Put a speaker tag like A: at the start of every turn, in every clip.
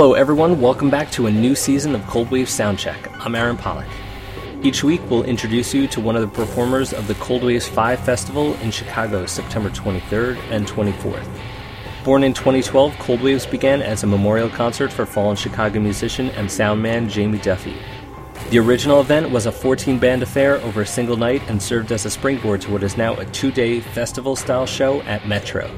A: Hello, everyone. Welcome back to a new season of Cold Wave Soundcheck. I'm Aaron Pollock. Each week, we'll introduce you to one of the performers of the Cold Waves 5 Festival in Chicago, September 23rd and 24th. Born in 2012, Cold Waves began as a memorial concert for fallen Chicago musician and soundman Jamie Duffy. The original event was a 14 band affair over a single night and served as a springboard to what is now a two day festival style show at Metro.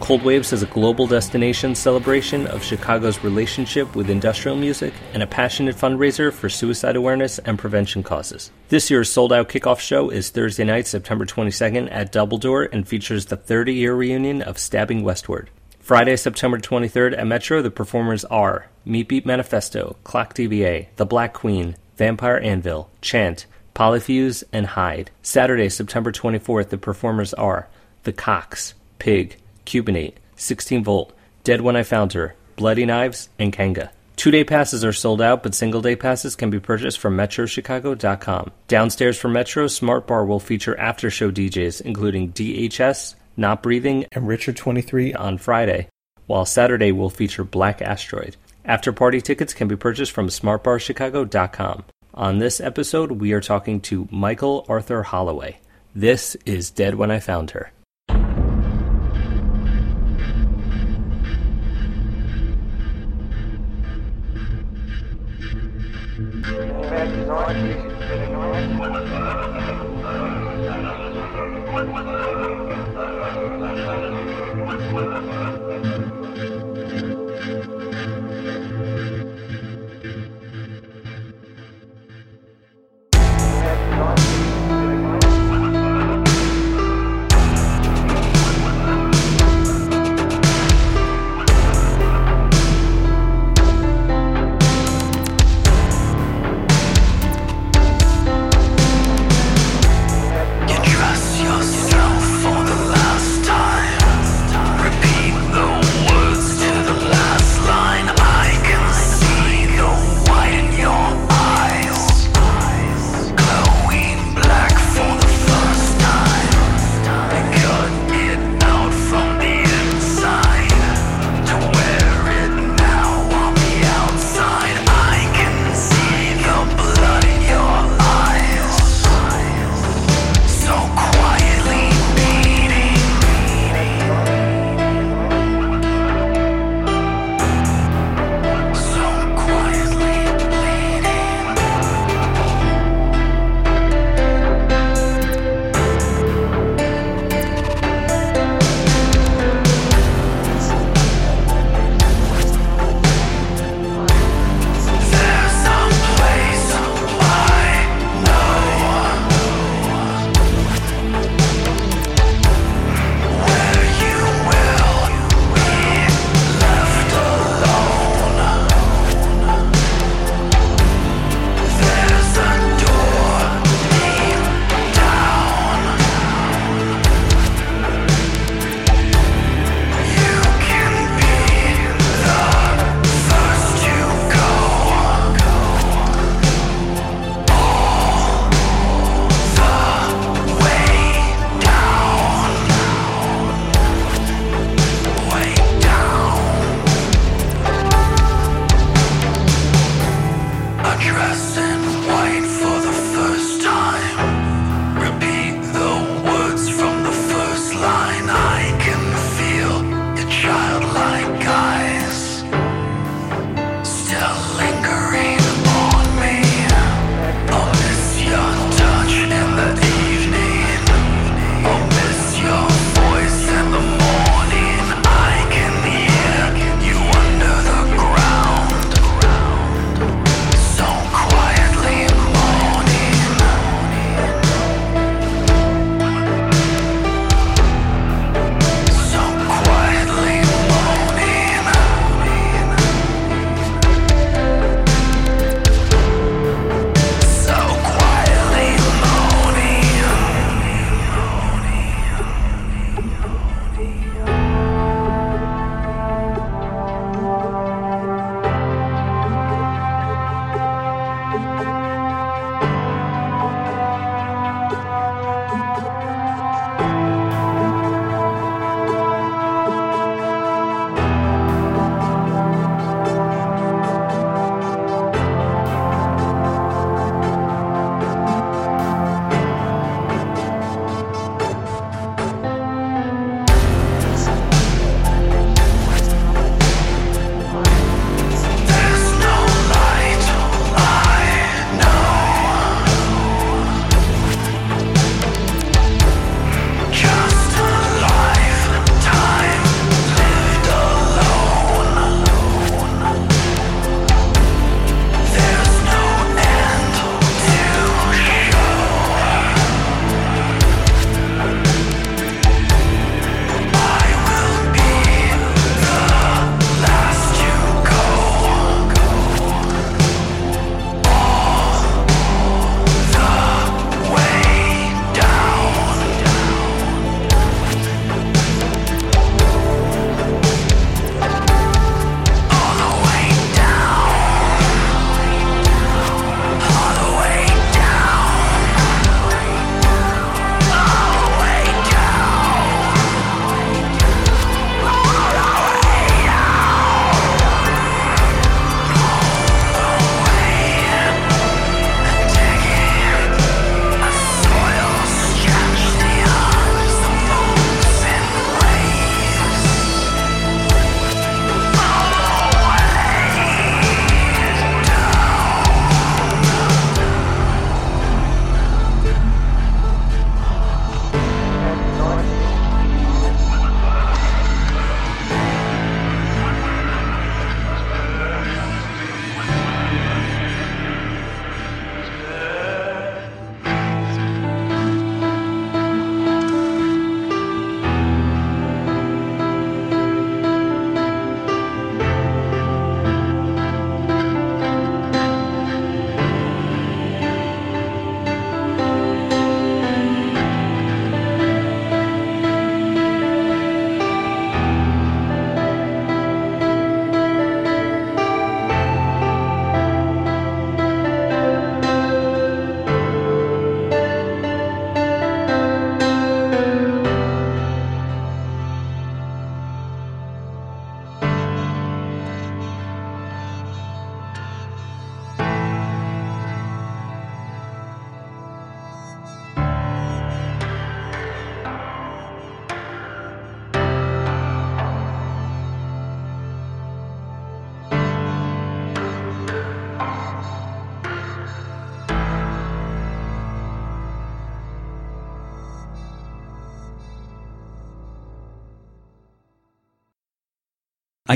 A: Cold Waves is a global destination celebration of Chicago's relationship with industrial music and a passionate fundraiser for suicide awareness and prevention causes. This year's sold out kickoff show is Thursday night, September 22nd at Double Door and features the 30 year reunion of Stabbing Westward. Friday, September 23rd at Metro, the performers are Meat Beat Manifesto, Clock DVA, The Black Queen, Vampire Anvil, Chant, Polyfuse, and Hyde. Saturday, September 24th, the performers are The Cox, Pig, Cubanate, 16 Volt, Dead When I Found Her, Bloody Knives, and Kanga. Two day passes are sold out, but single day passes can be purchased from MetroChicago.com. Downstairs from Metro, Smart Bar will feature after show DJs, including DHS, Not Breathing, and Richard 23 on Friday, while Saturday will feature Black Asteroid. After party tickets can be purchased from SmartBarChicago.com. On this episode, we are talking to Michael Arthur Holloway. This is Dead When I Found Her.
B: You. trust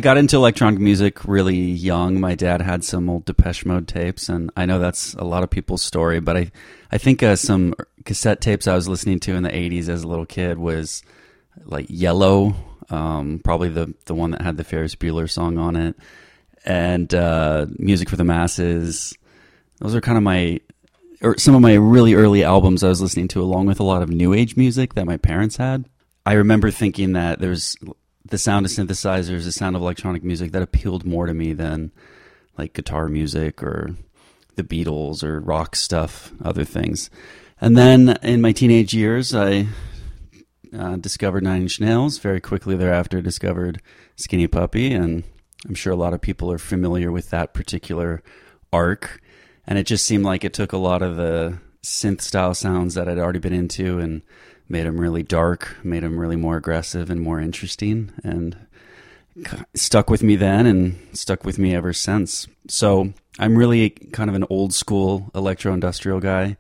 B: I got into electronic music really young. My dad had some old Depeche Mode tapes, and I know that's a lot of people's story, but I, I think uh, some cassette tapes I was listening to in the 80s as a little kid was like Yello, um, probably the, the one that had the Ferris Bueller song on it, and uh, Music for the Masses. Those are kind of my, or some of my really early albums I was listening to, along with a lot of new age music that my parents had. I remember thinking that there's the sound of synthesizers, the sound of electronic music that appealed more to me than like guitar music or the Beatles or rock stuff, other things. And then in my teenage years, I uh, discovered Nine Inch Nails. Very quickly thereafter, discovered Skinny Puppy, and I'm sure a lot of people are familiar with that particular arc. And it just seemed like it took a lot of the synth style sounds that I'd already been into and made them really dark, made them really more aggressive and more interesting, and stuck with me then and stuck with me ever since. So I'm really kind of an old school electro industrial guy.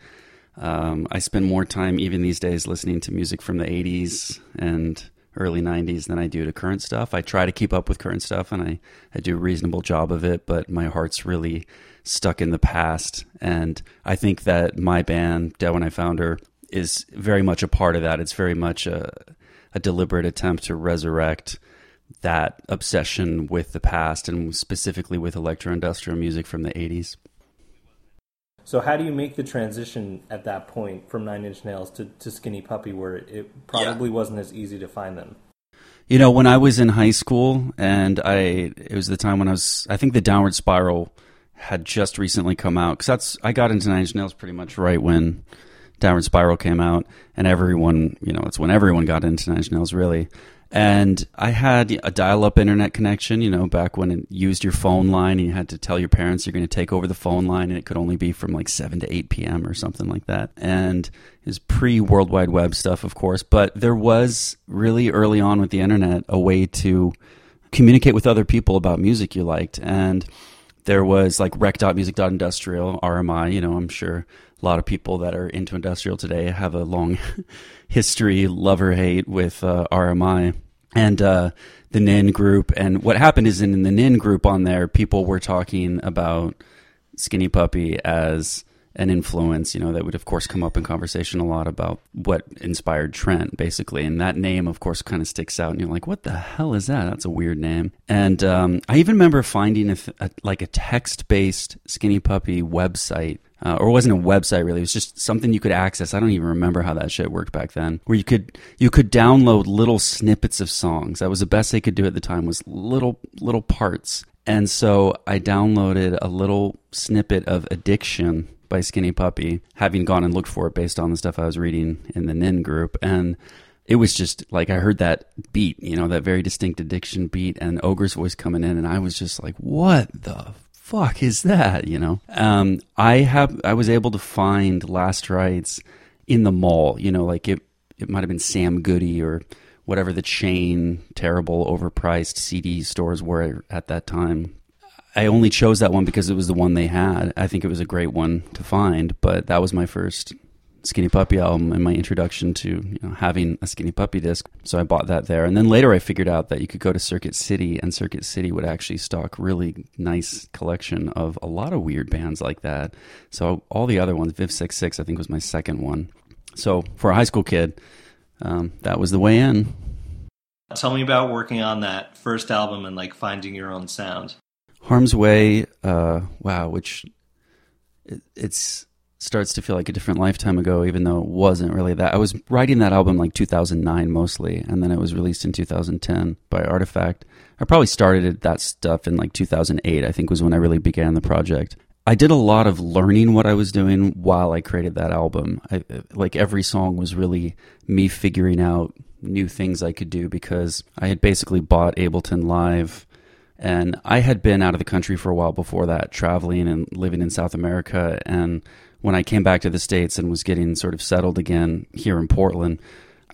B: Um, I spend more time even these days listening to music from the 80s and early 90s than I do to current stuff. I try to keep up with current stuff and I, I do a reasonable job of it, but my heart's really stuck in the past. And I think that my band, Dead When I Found Her, is very much a part of that. It's very much a, a deliberate attempt to resurrect that obsession with the past and specifically with electro industrial music from the 80s.
A: So, how do you make the transition at that point from Nine Inch Nails to, to Skinny Puppy, where it probably yeah. wasn't as easy to find them?
B: You know, when I was in high school, and I, it was the time when I was, I think the Downward Spiral had just recently come out because that's I got into Nine Inch Nails pretty much right when Downward Spiral came out, and everyone, you know, it's when everyone got into Nine Nails, really. And I had a dial-up internet connection, you know, back when it used your phone line, and you had to tell your parents you're going to take over the phone line, and it could only be from like seven to eight p.m. or something like that. And it was pre-World Wide Web stuff, of course, but there was really early on with the internet a way to communicate with other people about music you liked, and there was like rec.music.industrial, RMI, you know, I'm sure a lot of people that are into industrial today have a long history, love or hate with uh, RMI and uh, the NIN group. And what happened is in the NIN group on there, people were talking about Skinny Puppy as an influence, you know, that would of course come up in conversation a lot about what inspired Trent, basically. And that name, of course, kind of sticks out. And you're like, what the hell is that? That's a weird name. And um, I even remember finding a, a, like a text based Skinny Puppy website uh, or it wasn't a website really. It was just something you could access. I don't even remember how that shit worked back then. Where you could you could download little snippets of songs. That was the best they could do at the time. Was little little parts. And so I downloaded a little snippet of "Addiction" by Skinny Puppy, having gone and looked for it based on the stuff I was reading in the Nin group, and it was just like I heard that beat, you know, that very distinct addiction beat, and Ogre's voice coming in, and I was just like, "What the fuck is that? You know, um, I have I was able to find Last Rites in the mall. You know, like it it might have been Sam Goody or whatever the chain terrible overpriced CD stores were at that time. I only chose that one because it was the one they had. I think it was a great one to find, but that was my first Skinny Puppy album and my introduction to you know, having a Skinny Puppy disc. So I bought that there. And then later I figured out that you could go to Circuit City and Circuit City would actually stock really nice collection of a lot of weird bands like that. So all the other ones, Viv 66 I think was my second one. So for a high school kid, um, that was the way in.
A: Tell me about working on that first album and like finding your own sound.
B: Harm's Way, uh, wow, which it, it's starts to feel like a different lifetime ago, even though it wasn't really that. I was writing that album like 2009 mostly, and then it was released in 2010 by Artoffact. I probably started that stuff in like 2008, I think was when I really began the project. I did a lot of learning what I was doing while I created that album. I, uh, like every song was really me figuring out new things I could do because I had basically bought Ableton Live and I had been out of the country for a while before that, traveling and living in South America. And when I came back to the States and was getting sort of settled again here in Portland,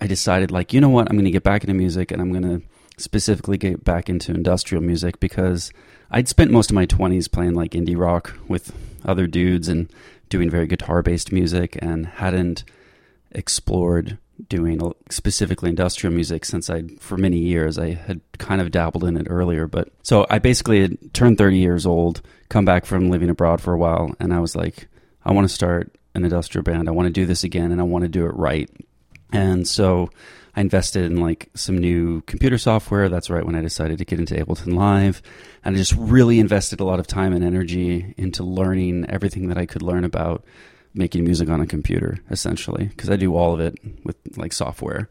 B: I decided, like, you know what, I'm going to get back into music and I'm going to specifically get back into industrial music because I'd spent most of my 20s playing like indie rock with other dudes and doing very guitar based music and hadn't explored doing specifically industrial music since I, for many years, I had kind of dabbled in it earlier. But so I basically had turned 30 years old, come back from living abroad for a while, and I was like, I want to start an industrial band. I want to do this again, and I want to do it right. And so I invested in like some new computer software. That's right when I decided to get into Ableton Live. And I just really invested a lot of time and energy into learning everything that I could learn about making music on a computer, essentially, because I do all of it with like software.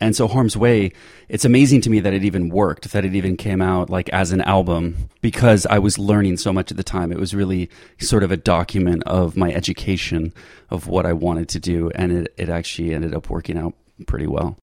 B: And so Harm's Way, it's amazing to me that it even worked, that it even came out like as an album because I was learning so much at the time. It was really sort of a document of my education of what I wanted to do. And it, it actually ended up working out pretty well.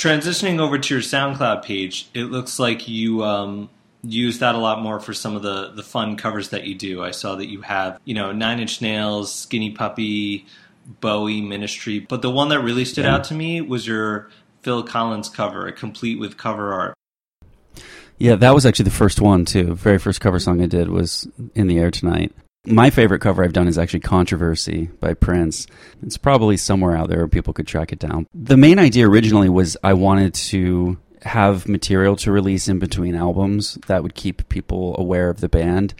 A: Transitioning over to your SoundCloud page, it looks like you um, use that a lot more for some of the the fun covers that you do. I saw that you have you know Nine Inch Nails, Skinny Puppy, Bowie, Ministry, but the one that really stood yeah. out to me was your Phil Collins cover, complete with cover art.
B: Yeah, that was actually the first one too. Very first cover song I did was "In the Air Tonight." My favorite cover I've done is actually Controversy by Prince. It's probably somewhere out there where people could track it down. The main idea originally was I wanted to have material to release in between albums that would keep people aware of the band.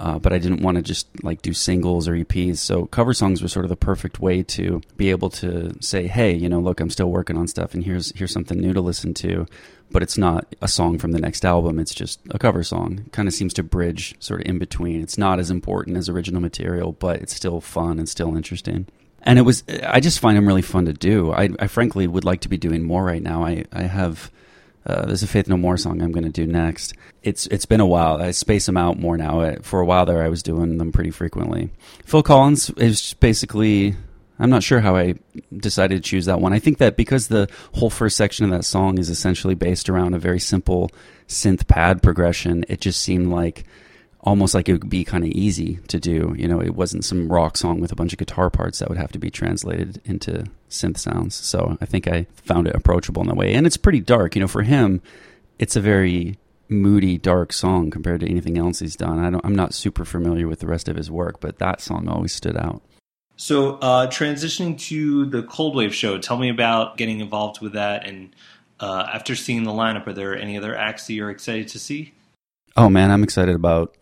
B: Uh, but I didn't want to just like do singles or EPs. So cover songs were sort of the perfect way to be able to say, "Hey, you know, look, I'm still working on stuff, and here's here's something new to listen to." But it's not a song from the next album; it's just a cover song. Kind of seems to bridge sort of in between. It's not as important as original material, but it's still fun and still interesting. And it was, I just find them really fun to do. I, I frankly would like to be doing more right now. I, I have uh, there's a Faith No More song I'm going to do next. It's it's been a while. I space them out more now. For a while there, I was doing them pretty frequently. Phil Collins is basically. I'm not sure how I decided to choose that one. I think that because the whole first section of that song is essentially based around a very simple synth pad progression, it just seemed like almost like it would be kind of easy to do. You know, it wasn't some rock song with a bunch of guitar parts that would have to be translated into synth sounds. So I think I found it approachable in that way. And it's pretty dark. You know, for him, it's a very moody, dark song compared to anything else he's done. I don't, I'm not super familiar with the rest of his work, but that song always stood out.
A: So, uh, transitioning to the Cold Wave show, tell me about getting involved with that. And uh, after seeing the lineup, are there any other acts that you're excited to see?
B: Oh man, I'm excited about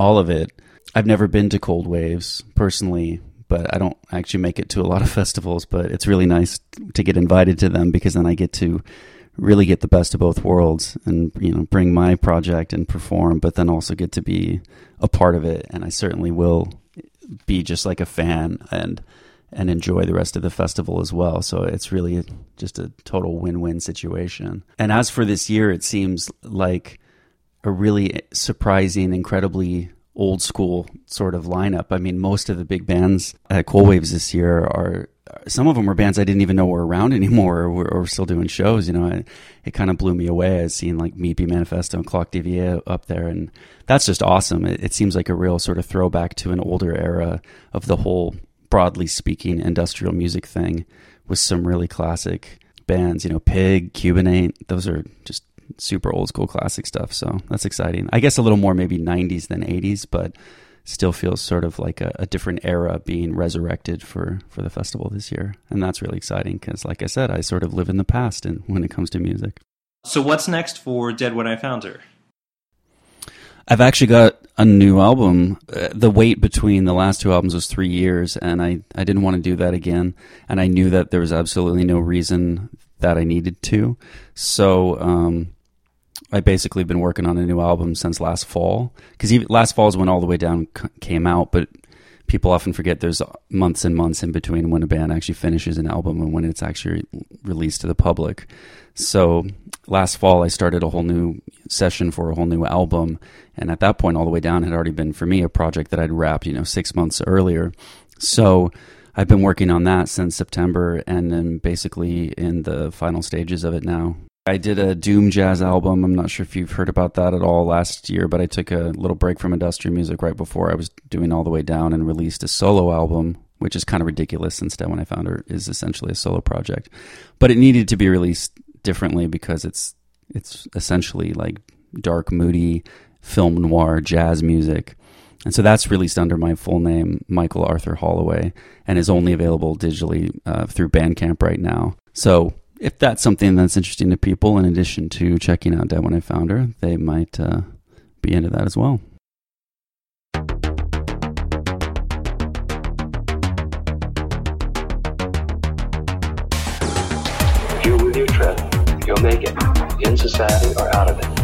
B: all of it. I've never been to Cold Waves personally, but I don't actually make it to a lot of festivals. But it's really nice to get invited to them because then I get to really get the best of both worlds and you know bring my project and perform, but then also get to be a part of it. And I certainly will be just like a fan and and enjoy the rest of the festival as well. So it's really just a total win-win situation. And as for this year, it seems like a really surprising, incredibly old school sort of lineup. I mean, most of the big bands at Cold Waves this year are some of them were bands I didn't even know were around anymore or were, or still doing shows. You know, it, it kind of blew me away. I've seen like Beat Manifesto and Clock DVA up there, and that's just awesome. It, it seems like a real sort of throwback to an older era of the whole, broadly speaking, industrial music thing with some really classic bands. You know, Pig, Cubanate, those are just super old school classic stuff. So that's exciting. I guess a little more maybe 90s than 80s, but still feels sort of like a, a different era being resurrected for, for the festival this year. And that's really exciting because, like I said, I sort of live in the past and when it comes to music.
A: So, what's next for Dead When I Found Her?
B: I've actually got a new album. Uh, the wait between the last two albums was three years, and I, I didn't want to do that again. And I knew that there was absolutely no reason that I needed to. So, um, I basically been working on a new album since last fall because last fall is when All the Way Down c- came out, but people often forget there's months and months in between when a band actually finishes an album and when it's actually released to the public. So last fall, I started a whole new session for a whole new album, and at that point, All the Way Down had already been for me a project that I'd wrapped, you know, six months earlier. So I've been working on that since September, and then basically in the final stages of it now. I did a doom jazz album. I'm not sure if you've heard about that at all last year, but I took a little break from industrial music right before I was doing all the way down and released a solo album, which is kind of ridiculous Dead When I Found Her is essentially a solo project. But it needed to be released differently because it's it's essentially like dark, moody film noir jazz music. And so that's released under my full name, Michael Arthur Holloway, and is only available digitally uh, through Bandcamp right now. So if that's something that's interesting to people, in addition to checking out Dead When I Found Her, they might uh, be into that as well.
C: You're your you'll make it, in society or out of it.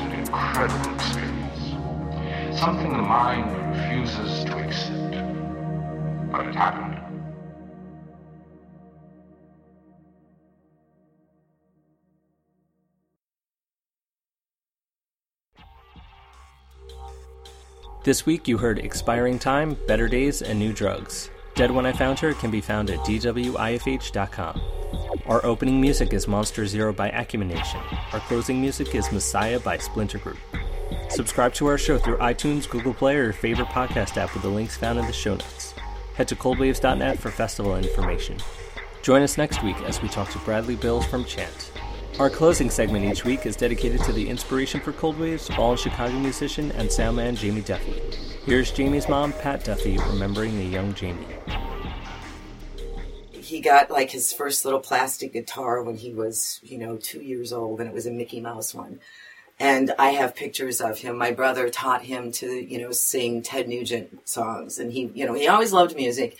D: Incredible experience. Something the mind refuses to accept. But it happened.
A: This week you heard Expiring Time, Better Days, and New Drugs. Dead When I Found Her can be found at dwifh.com. Our opening music is Monster Zero by Acumen Nation. Our closing music is Messiah by Splinter Group. Subscribe to our show through iTunes, Google Play, or your favorite podcast app with the links found in the show notes. Head to coldwaves.net for festival information. Join us next week as we talk to Bradley Bills from Chant. Our closing segment each week is dedicated to the inspiration for Cold Waves, fallen Chicago musician and soundman Jamie Duffy. Here's Jamie's mom, Pat Duffy, remembering the young Jamie.
E: He got like his first little plastic guitar when he was, you know, two years old, and it was a Mickey Mouse one. And I have pictures of him. My brother taught him to, you know, sing Ted Nugent songs, and he, you know, he always loved music,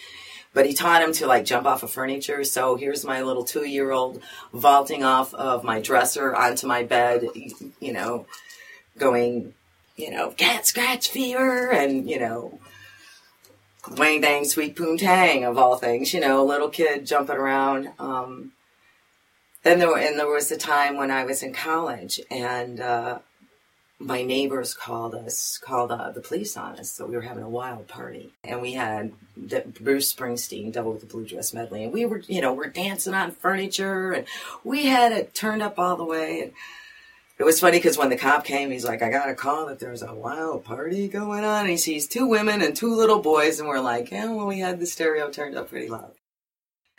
E: but he taught him to like jump off of furniture. So here's my little two-year-old vaulting off of my dresser onto my bed, you know, going, you know, cat scratch fever, and you know, Wang Dang Sweet Poontang of all things, you know, a little kid jumping around. Um, then there were, and there was a time when I was in college and uh, my neighbors called us, called uh, the police on us. So we were having a wild party and we had the Bruce Springsteen, Devil with the Blue Dress medley, and we were, you know, we're dancing on furniture and we had it turned up all the way. And it was funny because when the cop came, he's like, I got a call that there's a wild party going on. And he sees two women and two little boys, and we're like, yeah, well, we had the stereo turned up pretty loud.